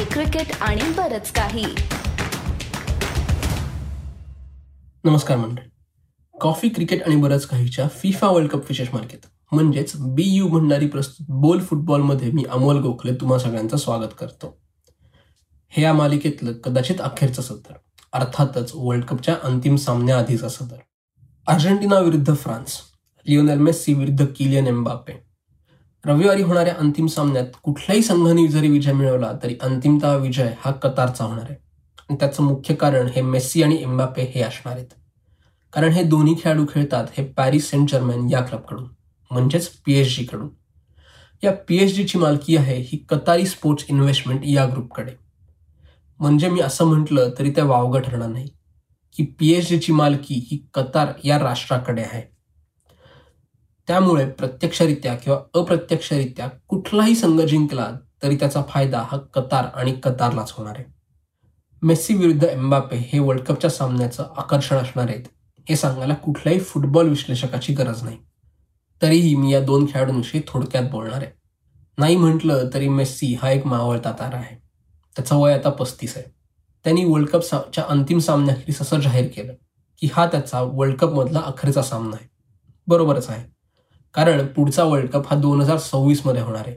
Coffee cricket आणि बरच काही. नमस्कार मंडळी. कॉफी क्रिकेट आणि बरंच काहीच्या फिफा वर्ल्ड कप विशेष मार्केट म्हणजेच बी यू म्हणणारी प्रस्तुत बोल फुटबॉलमध्ये मी अमोल गोखले तुम्हा सगळ्यांचं स्वागत करतो. हे या मालिकेतलं कदाचित अखेरचं सत्र अर्थातच वर्ल्ड कपच्या अंतिम सामन्याआधीचा सत्र अर्जेंटिना विरुद्ध फ्रान्स. लिओनेल मेस्सी विरुद्ध किलियन एम्बापे. रविवारी होणाऱ्या अंतिम सामन्यात कुठल्याही संघाने जरी विजय मिळवला तरी अंतिमतः विजय हा कतारचा होणार आहे. आणि त्याचं मुख्य कारण हे मेस्सी आणि एम्बापे हे असणार आहेत. कारण हे दोन्ही खेळाडू खेळतात हे पॅरिस सेंट जर्मन या क्लबकडून म्हणजेच पीएचजी कडून. या पीएचजीची मालकी आहे ही कतारी स्पोर्ट्स इन्व्हेस्टमेंट या ग्रुपकडे. म्हणजे मी असं म्हटलं तरी त्या वावगं ठरणार नाही की पीएचजीची मालकी ही कतार या राष्ट्राकडे आहे. त्यामुळे प्रत्यक्षरित्या किंवा अप्रत्यक्षरित्या कुठलाही संघ जिंकला तरी त्याचा फायदा हा कतार आणि कतारलाच होणार आहे. मेस्सी विरुद्ध एम्बापे हे वर्ल्ड कपच्या सामन्याचं आकर्षण असणार आहेत हे सांगायला कुठल्याही फुटबॉल विश्लेषकाची गरज नाही. तरीही मी या दोन खेळाडूंविषयी थोडक्यात बोलणार आहे. नाही म्हटलं तरी मेस्सी हा एक मावळता तारा आहे. त्याचं वय आता पस्तीस आहे. त्यांनी वर्ल्ड कपच्या अंतिम सामन्याखेरीस असं जाहीर केलं की हा त्याचा वर्ल्ड कपमधला अखेरचा सामना आहे. बरोबरच आहे. कारण पुढचा वर्ल्ड कप हा दोन हजार सव्वीसमध्ये होणार आहे.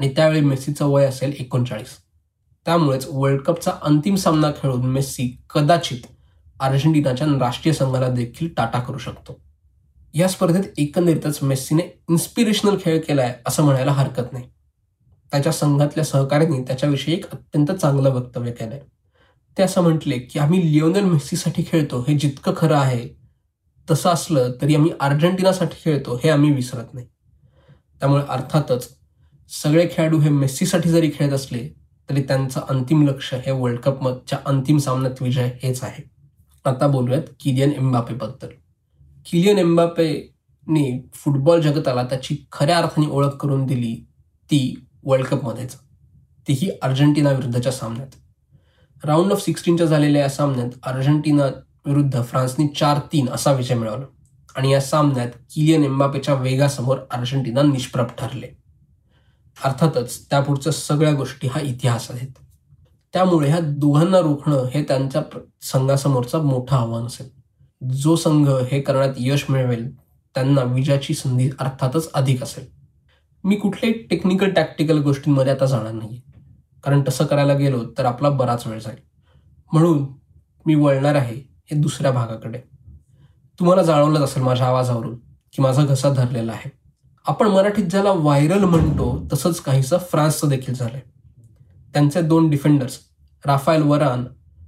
आणि त्यावेळी मेस्सीचं वय असेल एकोणचाळीस. त्यामुळेच वर्ल्ड कपचा अंतिम सामना खेळून मेस्सी कदाचित अर्जेंटिनाच्या राष्ट्रीय संघाला देखील टाटा करू शकतो. या स्पर्धेत एकंदरीतच मेस्सीने इन्स्पिरेशनल खेळ केला आहे असं म्हणायला हरकत नाही. त्याच्या संघातल्या सहकार्यांनी त्याच्याविषयी एक अत्यंत चांगलं वक्तव्य केलंय. ते असं म्हटले की आम्ही लिओनल मेस्सीसाठी खेळतो. हे जितकं खरं आहे तसं असलं तरी आम्ही अर्जेंटिनासाठी खेळतो हे आम्ही विसरत नाही. त्यामुळे अर्थातच सगळे खेळाडू हे मेस्सीसाठी जरी खेळत असले तरी त्यांचं अंतिम लक्ष हे वर्ल्ड कपच्या अंतिम सामन्यात विजय हेच आहे. आता बोलूयात किलियन एम्बापेबद्दल. किलियन एम्बापेने फुटबॉल जगताला त्याची खऱ्या अर्थाने ओळख करून दिली ती वर्ल्ड कपमध्येच तीही अर्जेंटिना विरुद्धच्या सामन्यात. राऊंड ऑफ सिक्स्टीनच्या झालेल्या या सामन्यात अर्जेंटिना विरुद्ध फ्रान्सने चार तीन असा विजय मिळवला. आणि या सामन्यात किलियन एम्बापेच्या वेगासमोर अर्जेंटिना निष्प्रभ ठरले. अर्थातच त्यापुढच्या सगळ्या गोष्टी हा इतिहास आहेत. त्यामुळे ह्या दोघांना रोखणं हे त्यांच्या संघासमोरचा मोठं आव्हान असेल. जो संघ हे करण्यात यश मिळवेल त्यांना विजयाची संधी अर्थातच अधिक असेल. मी कुठल्याही टेक्निकल टॅक्टिकल गोष्टींमध्ये आता जाणार नाही कारण तसं करायला गेलो तर आपला बराच वेळ जाईल. म्हणून मी वळणार आहे हे दुसऱ्या भागाकडे. तुम्हाला जाणवलंच असेल माझ्या आवाजावरून की माझा घसा धरलेला आहे. आपण मराठीत ज्याला व्हायरल म्हणतो तसंच काहीसं फ्रान्सचं देखील झालंय. त्यांचे दोन डिफेंडर्स राफायल वरान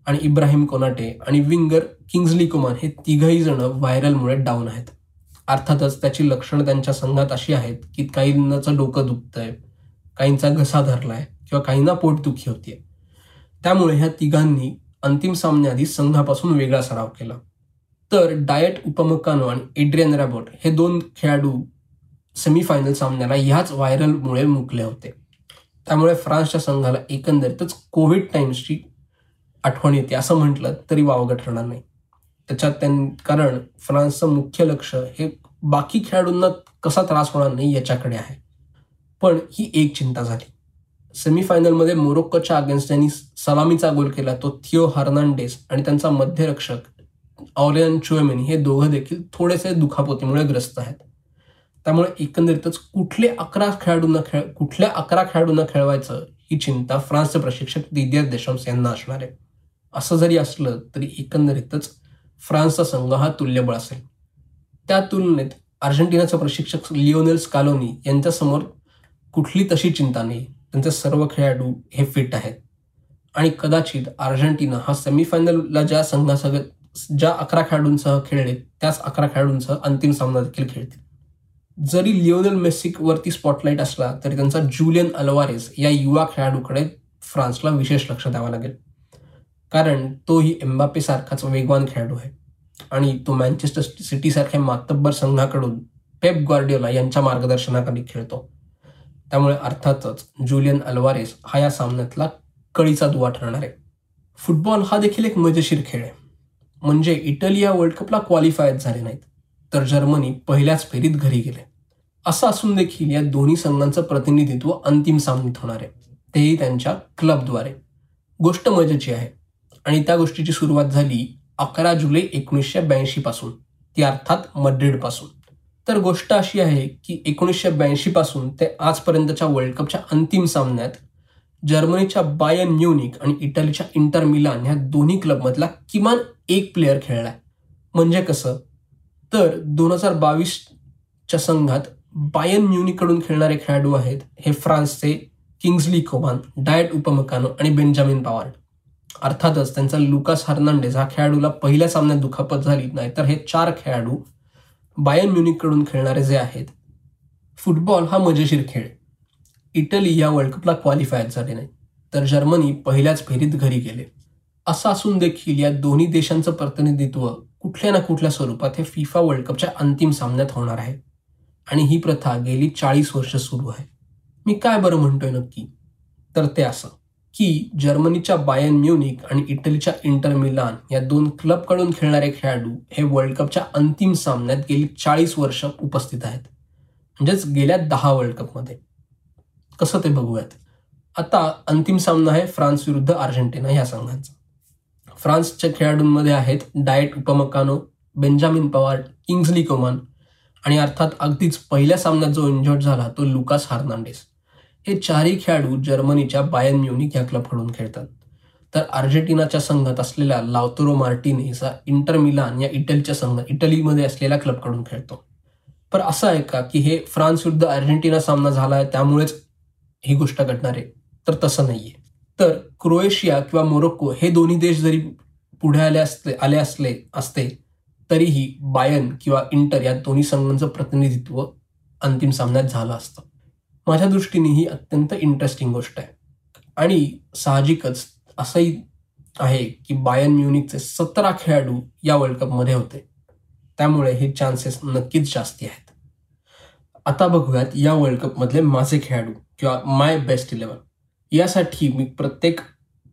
आणि इब्राहिम कोनाटे आणि विंगर किंग्जली कुमार हे तिघही जण व्हायरलमुळे डाऊन आहेत. अर्थातच त्याची लक्षणं त्यांच्या संघात अशी आहेत की काहींचं डोकं दुखतंय काहींचा घसा धरलाय किंवा काहींना पोटदुखी होतीये. त्यामुळे ह्या तिघांनी अंतिम सामन्याआधी संघापासून वेगळा सराव केला. तर डायट उपमकानो आणि एड्रियन रॅबोट हे दोन खेळाडू सेमीफायनल सामन्याला ह्याच व्हायरलमुळे मुकले होते. त्यामुळे फ्रान्सच्या संघाला एकंदरीतच कोविड टाईम्सची आठवण येते असं म्हटलं तरी वावगं ठरणार नाही. त्याच्यात त्यां कारण फ्रान्सचं मुख्य लक्ष हे बाकी खेळाडूंना कसा त्रास होणार नाही याच्याकडे आहे. पण ही एक चिंता झाली. सेमीफायनलमध्ये मोरोक्कोच्या अगेन्स्ट त्यांनी सलामीचा गोल केला तो थिओ हर्नांडेस आणि त्यांचा मध्यरक्षक ऑलियन चुएमेनी हे दोघं देखील थोडेसे दुखापोतीमुळे ग्रस्त आहेत. त्यामुळे एकंदरीतच कुठले अकरा खेळाडूंना खेळ कुठल्या अकरा खेळाडूंना खेळवायचं ही चिंता फ्रान्सचे प्रशिक्षक दिदियर देशम्स यांना असणार आहे. असं जरी असलं तरी एकंदरीतच फ्रान्सचा संघ हा तुल्यबळ असेल. त्या तुलनेत अर्जेंटिनाचे प्रशिक्षक लिओनेल स्कालोनी यांच्यासमोर कुठली तशी चिंता नाही. त्यांचे सर्व खेळाडू हे फिट आहेत. आणि कदाचित अर्जेंटिना हा सेमीफायनलला ज्या संघासह ज्या अकरा खेळाडूंसह खेळले त्याच अकरा खेळाडूंसह अंतिम सामना देखील खेळतील. जरी लिओनेल मेसिकवरती स्पॉटलाईट असला तरी त्यांचा जुलियन अल्वारेस या युवा खेळाडूकडे फ्रान्सला विशेष लक्ष द्यावं लागेल. कारण तोही एम्बापेसारखाच वेगवान खेळाडू आहे. आणि तो मँचेस्टर सिटीसारख्या मातब्बर संघाकडून पेप ग्वार्डिओला यांच्या मार्गदर्शनाखाली खेळतो. त्यामुळे अर्थातच जुलियन अल्वारेस हा या सामन्यातला कळीचा दुवा ठरणार आहे. फुटबॉल हा देखील एक मजेशीर खेळ आहे. म्हणजे इटली या वर्ल्ड कपला क्वालिफायच झाले नाहीत तर जर्मनी पहिल्याच फेरीत घरी गेले. असं असून देखील या दोन्ही संघांचं प्रतिनिधित्व अंतिम सामन्यात होणार आहे. तेही त्यांच्या क्लबद्वारे गोष्ट मजेची आहे. आणि त्या गोष्टीची सुरुवात झाली अकरा जुलै एकोणीसशे ब्याऐंशी पासून. ती अर्थात मड्रिडपासून. तर गोष्ट अशी आहे की एकोणीसशे ब्याऐंशी पासून ते आजपर्यंतच्या वर्ल्ड कपच्या अंतिम सामन्यात जर्मनीच्या बायन म्युनिक आणि इटलीच्या इंटर मिलान ह्या दोन्ही क्लबमधला किमान एक प्लेअर खेळलाय. म्हणजे कसं? तर दोन हजार बावीसच्या संघात बायन म्युनिककडून खेळणारे खेळाडू आहेत हे फ्रान्सचे किंग्सली कोमान डायट उपमकानो आणि बेंजामिन पवार अर्थातच त्यांचा लुकास हर्नांडेज हा खेळाडूला पहिल्या सामन्यात दुखापत झाली नाही तर हे चार खेळाडू बायन म्युनिककडून खेळणारे जे आहेत फुटबॉल हा मजेशीर खेळ. इटली या वर्ल्ड कपला क्वालिफाय झाले नाही तर जर्मनी पहिल्याच फेरीत घरी गेले. असं असून देखील या दोन्ही देशांचं प्रतिनिधित्व कुठल्या ना कुठल्या स्वरूपात हे फिफा वर्ल्ड कपच्या अंतिम सामन्यात होणार आहे. आणि ही प्रथा गेली चाळीस वर्ष सुरू आहे. मी काय बरं म्हणतोय नक्की? तर ते असं. की जर्मनीच्या बायन म्युनिक आणि इटलीच्या इंटर मिलान या दोन क्लबकडून खेळणारे खेळाडू हे वर्ल्ड कपच्या अंतिम सामन्यात गेली चाळीस वर्ष उपस्थित आहेत. म्हणजेच गेल्या दहा वर्ल्ड कपमध्ये कसं ते बघूयात? आता अंतिम सामना आहे फ्रान्स विरुद्ध अर्जेंटिना ह्या संघांचा. फ्रान्सच्या खेळाडूंमध्ये आहेत Dayot Upamecano Benjamin Pavard Kingsley Coman आणि अर्थात अगदीच पहिल्या सामन्यात जो इंजर्ड झाला तो लुकास हार्नांडेस. हे चारही खेळाडू जर्मनीच्या बायन म्युनिक या क्लबकडून खेळतात. तर अर्जेंटिनाच्या संघात असलेला लावतोरो मार्टिनेस हा इंटर मिलान या इटलीच्या संघ इटलीमध्ये असलेल्या क्लबकडून खेळतो. पर असं आहे का की हे फ्रान्स विरुद्ध अर्जेंटिना सामना झाला आहे त्यामुळेच ही गोष्ट घडणार आहे? तर तसं नाहीये. तर क्रोएशिया किंवा मोरोक्को हे दोन्ही देश जरी पुढे आले असले आले असले असते तरीही बायन किंवा इंटर या दोन्ही संघांचं प्रतिनिधित्व अंतिम सामन्यात झालं असतं. माझ्या दृष्टीने ही अत्यंत इंटरेस्टिंग गोष्ट आहे. आणि साहजिकच असंही आहे की बायन म्युनिकचे सतरा खेळाडू या वर्ल्ड कपमध्ये होते. त्यामुळे हे चान्सेस नक्कीच जास्ती आहेत. आता बघूयात या वर्ल्ड कपमधले माझे खेळाडू किंवा माय बेस्ट इलेवन यासाठी मी प्रत्येक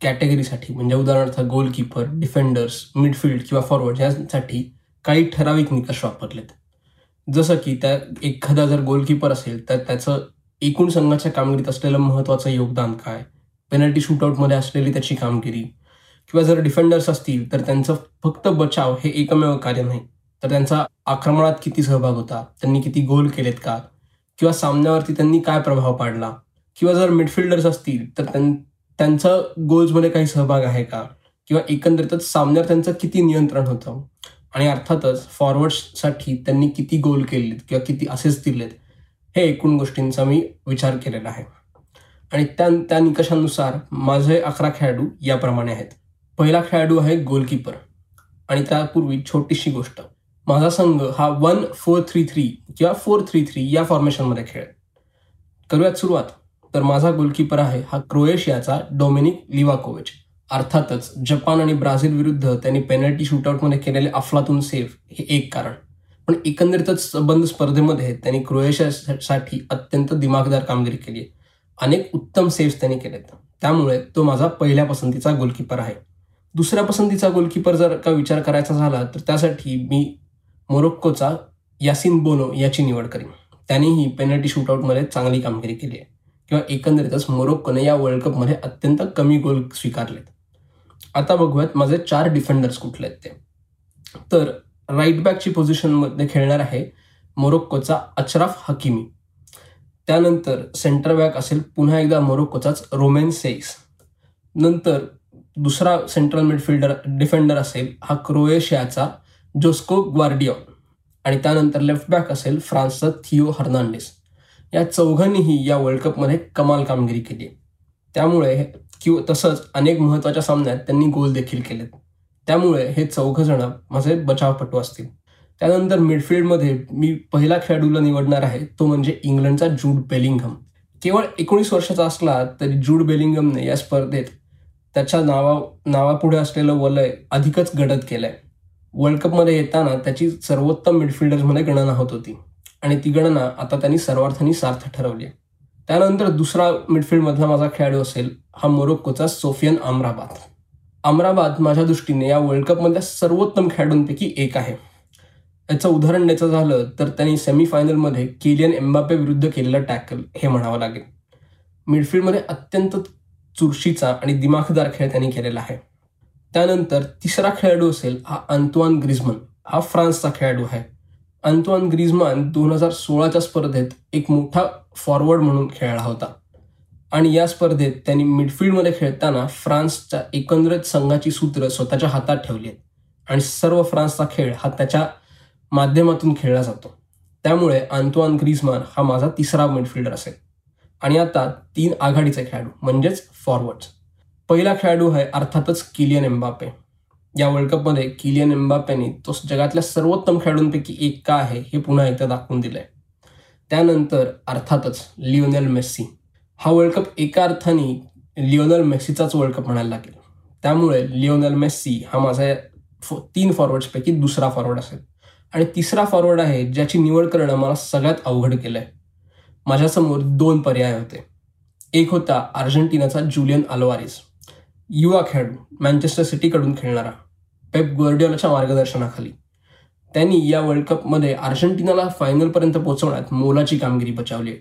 कॅटेगरीसाठी म्हणजे उदाहरणार्थ गोलकीपर डिफेंडर्स मिडफील्ड किंवा फॉरवर्ड यासाठी काही ठराविक निकष वापरलेत. जसं की त्या एखादा जर गोलकीपर असेल तर त्याचं एकूण संघाच्या कामगिरीत असलेलं महत्त्वाचं योगदान काय? पेनल्टी शूटआउटमध्ये असलेली त्याची कामगिरी. किंवा जर डिफेंडर्स असतील तर त्यांचं फक्त बचाव हे एकमेव कार्य नाही. तर त्यांचा आक्रमणात किती सहभाग होता? त्यांनी किती गोल केलेत का? किंवा सामन्यावरती त्यांनी काय प्रभाव पाडला? किंवा जर मिडफिल्डर्स असतील तर त्यांचा गोल्समध्ये काही सहभाग आहे का? किंवा एकंदरीतच सामन्यावर त्यांचं किती नियंत्रण होतं? आणि अर्थातच फॉरवर्ड्ससाठी त्यांनी किती गोल केलेत? किंवा किती असेच दिलेत? हे एकूण गोष्टींचा मी विचार केलेला आहे. आणि त्या त्या निकषानुसार माझे अकरा खेळाडू याप्रमाणे आहेत. पहिला खेळाडू आहे गोलकीपर आणि त्यापूर्वी छोटीशी गोष्ट. माझा संघ हा वन फोर थ्री थ्री किंवा फोर थ्री थ्री या फॉर्मेशनमध्ये खेळ करूयात सुरुवात. तर माझा गोलकीपर आहे हा क्रोएशियाचा डोमिनिक लिवाकोविच अर्थातच जपान आणि ब्राझील विरुद्ध त्यांनी पेनल्टी शूटआउटमध्ये केलेले अफलातून सेफ हे एक कारण. पण एकंदरीतच संबंध स्पर्धेमध्ये त्यांनी क्रोएशियासाठी अत्यंत दिमागदार कामगिरी केली. आहे अनेक उत्तम सेव्स त्यांनी केलेत. त्यामुळे तो माझा पहिल्या पसंतीचा गोलकीपर आहे. दुसऱ्या पसंतीचा गोलकीपर जर का विचार करायचा झाला तर त्यासाठी मी मोरोक्कोचा यासिन बोनो याची निवड करेन. त्यानेही पेनल्टी शूटआउटमध्ये चांगली कामगिरी केली आहे. किंवा एकंदरीतच मोरोक्कोने या वर्ल्ड कपमध्ये अत्यंत कमी गोल स्वीकारलेत. आता बघूयात माझे चार डिफेंडर्स कुठले आहेत ते. तर राईट बॅकची पोझिशनमध्ये खेळणार आहे मोरोक्कोचा अचराफ हकीमी. त्यानंतर सेंटर बॅक असेल पुन्हा एकदा मोरोक्कोचाच रोमेन सेक्स नंतर दुसरा सेंट्रल मिडफिल्डर डिफेंडर असेल हा क्रोएशियाचा जोस्को ग्वार्डिओ आणि त्यानंतर लेफ्ट बॅक असेल फ्रान्सचा थिओ हर्नांडेस. या चौघांनीही या वर्ल्ड कपमध्ये कमाल कामगिरी केली. त्यामुळे किंवा तसंच अनेक महत्त्वाच्या सामन्यात त्यांनी गोल देखील केलेत. त्यामुळे हे चौघजण माझे बचावपटू असतील. त्यानंतर मिडफिल्डमध्ये मी पहिला खेळाडूला निवडणार आहे तो म्हणजे इंग्लंडचा जूड बेलिंगम केवळ एकोणीस वर्षाचा असला तरी जूड बेलिंगमने या स्पर्धेत त्याच्या नावा नावापुढे असलेलं वलय अधिकच गडद केलंय. वर्ल्ड कपमध्ये येताना त्याची सर्वोत्तम मिडफिल्डर्समध्ये गणना होत होती आणि ती गणना आता त्यांनी सर्वार्थानी सार्थ ठरवली त्यानंतर दुसरा मिडफिल्डमधला माझा खेळाडू असेल हा मोरोक्कोचा सोफियन अमराबाद अमराबाद माझ्या दृष्टीने या वर्ल्ड कपमधल्या सर्वोत्तम खेळाडूंपैकी एक आहे. याचं उदाहरण द्यायचं झालं तर त्यांनी सेमीफायनलमध्ये केलियन एम्बापे विरुद्ध केलेलं टॅकल हे म्हणावं लागेल. मिडफील्डमध्ये अत्यंत चुरशीचा आणि दिमाखदार खेळ त्यांनी केलेला आहे. त्यानंतर तिसरा खेळाडू असेल हा अंतुआन ग्रिझमन हा फ्रान्सचा खेळाडू आहे. अंतुआन ग्रिझमान दोन हजार सोळाच्या स्पर्धेत एक मोठा फॉरवर्ड म्हणून खेळला होता. आणि या स्पर्धेत त्यांनी मिडफील्डमध्ये खेळताना फ्रान्सच्या एकंदरीत संघाची सूत्र स्वतःच्या हातात ठेवली आहेत. आणि सर्व फ्रान्सचा खेळ हा त्याच्या माध्यमातून खेळला जातो. त्यामुळे आंतवान ग्रीजमान हा माझा तिसरा मिडफिल्डर असेल. आणि आता तीन आघाडीचे खेळाडू म्हणजेच फॉरवर्ड पहिला खेळाडू आहे अर्थातच किलियन एम्बापे. या वर्ल्ड कपमध्ये किलियन एम्बापेने तो जगातल्या सर्वोत्तम खेळाडूंपैकी एक का आहे हे पुन्हा एकदा दाखवून दिलंय. त्यानंतर अर्थातच लिओनेल मेस्सी. हा वर्ल्ड कप एका अर्थाने लिओनल मेस्सीचाच वर्ल्ड कप म्हणायला लागेल. त्यामुळे लिओनल मेस्सी हा माझा तीन फॉरवर्ड्सपैकी दुसरा फॉरवर्ड असेल. आणि तिसरा फॉरवर्ड आहे ज्याची निवड करणं मला सगळ्यात अवघड केलं आहे माझ्यासमोर दोन पर्याय होते. एक होता अर्जेंटिनाचा जुलियन अल्वारिस. युवा खेळाडू मँचेस्टर सिटीकडून खेळणारा. पेप गोर्डिओलाच्या मार्गदर्शनाखाली. त्यांनी या वर्ल्ड कपमध्ये अर्जेंटिनाला फायनलपर्यंत पोहोचवण्यात मोलाची कामगिरी बचावली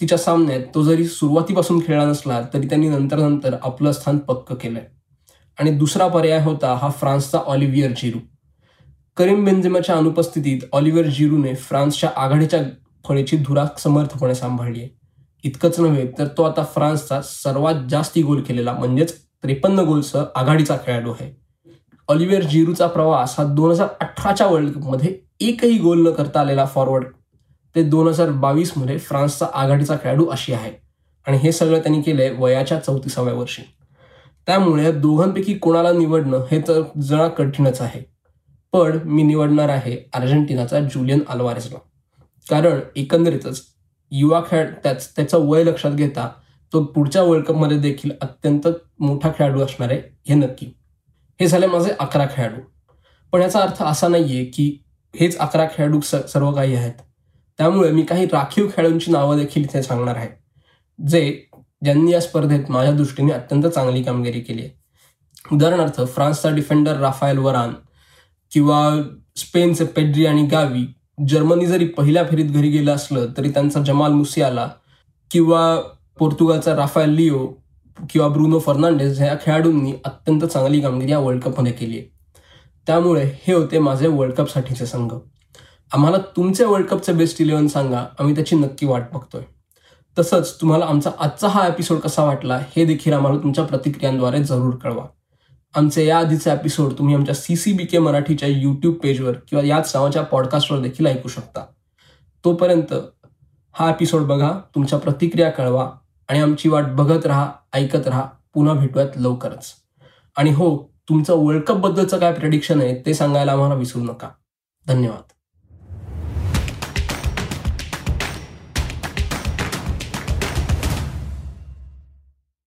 तिच्या सामन्यात तो जरी सुरुवातीपासून खेळला नसला तरी त्यांनी नंतर नंतर आपलं स्थान पक्क केलंय. आणि दुसरा पर्याय होता हा फ्रान्सचा ऑलिव्हियर जिरू. करीम बेंजेमाच्या अनुपस्थितीत ऑलिव्हियर जिरूने फ्रान्सच्या आघाडीच्या फळीची धुरा समर्थपणे सांभाळली आहे. इतकंच नव्हे तर तो आता फ्रान्सचा सर्वात जास्ती गोल केलेला म्हणजेच त्रेपन्न गोलसह आघाडीचा खेळाडू आहे. ऑलिव्हियर जिरूचा प्रवास हा दोन हजार अठराच्या वर्ल्ड कपमध्ये एकही गोल न करता आलेला फॉरवर्ड ते दोन हजार बावीसमध्ये फ्रान्सचा आघाडीचा खेळाडू अशी आहे. आणि हे सगळं त्यांनी केलंय वयाच्या चौतीसाव्या वर्षी. त्यामुळे या दोघांपैकी कोणाला निवडणं हे तर जरा कठीणच आहे. पण मी निवडणार आहे अर्जेंटिनाचा जुलियन अल्वारेसला. कारण एकंदरीतच युवा खेळ त्याच त्याचं वय लक्षात घेता तो पुढच्या वर्ल्ड कपमध्ये देखील अत्यंत मोठा खेळाडू असणार आहे हे नक्की. हे झाले माझे अकरा खेळाडू. पण याचा अर्थ असा नाहीये की हेच अकरा खेळाडू सर्व काही आहेत. त्यामुळे मी काही राखीव खेळाडूंची नावं देखील इथे सांगणार आहे जे ज्यांनी या स्पर्धेत माझ्या दृष्टीने अत्यंत चांगली कामगिरी केली आहे. उदाहरणार्थ फ्रान्सचा डिफेंडर राफायल वरान किंवा स्पेनचे पेड्री आणि गावी जर्मनी जरी पहिल्या फेरीत घरी गेलं असलं तरी त्यांचा जमाल मुसियाला किंवा पोर्तुगालचा राफायल लिओ किंवा ब्रुनो फर्नांडेस ह्या खेळाडूंनी अत्यंत चांगली कामगिरी या वर्ल्ड कपमध्ये केली आहे. त्यामुळे हे होते माझे वर्ल्ड कपसाठीचे संघ. आम्हाला तुमचे वर्ल्ड कपचं बेस्ट इलेव्हन सांगा. आम्ही त्याची नक्की वाट बघतोय. तसंच तुम्हाला आमचा आजचा हा एपिसोड कसा वाटला हे देखील आम्हाला तुमच्या प्रतिक्रियांद्वारे जरूर कळवा. आमचे या आधीचे एपिसोड तुम्ही आमच्या सी सी बी के मराठीच्या यूट्यूब पेजवर किंवा याच नावाच्या पॉडकास्टवर देखील ऐकू शकता. तोपर्यंत हा एपिसोड बघा तुमच्या प्रतिक्रिया कळवा आणि आमची वाट बघत राहा ऐकत राहा. पुन्हा भेटूयात लवकरच. आणि हो तुमचं वर्ल्ड कपबद्दलचं काय प्रेडिक्शन आहे ते सांगायला आम्हाला विसरू नका. धन्यवाद.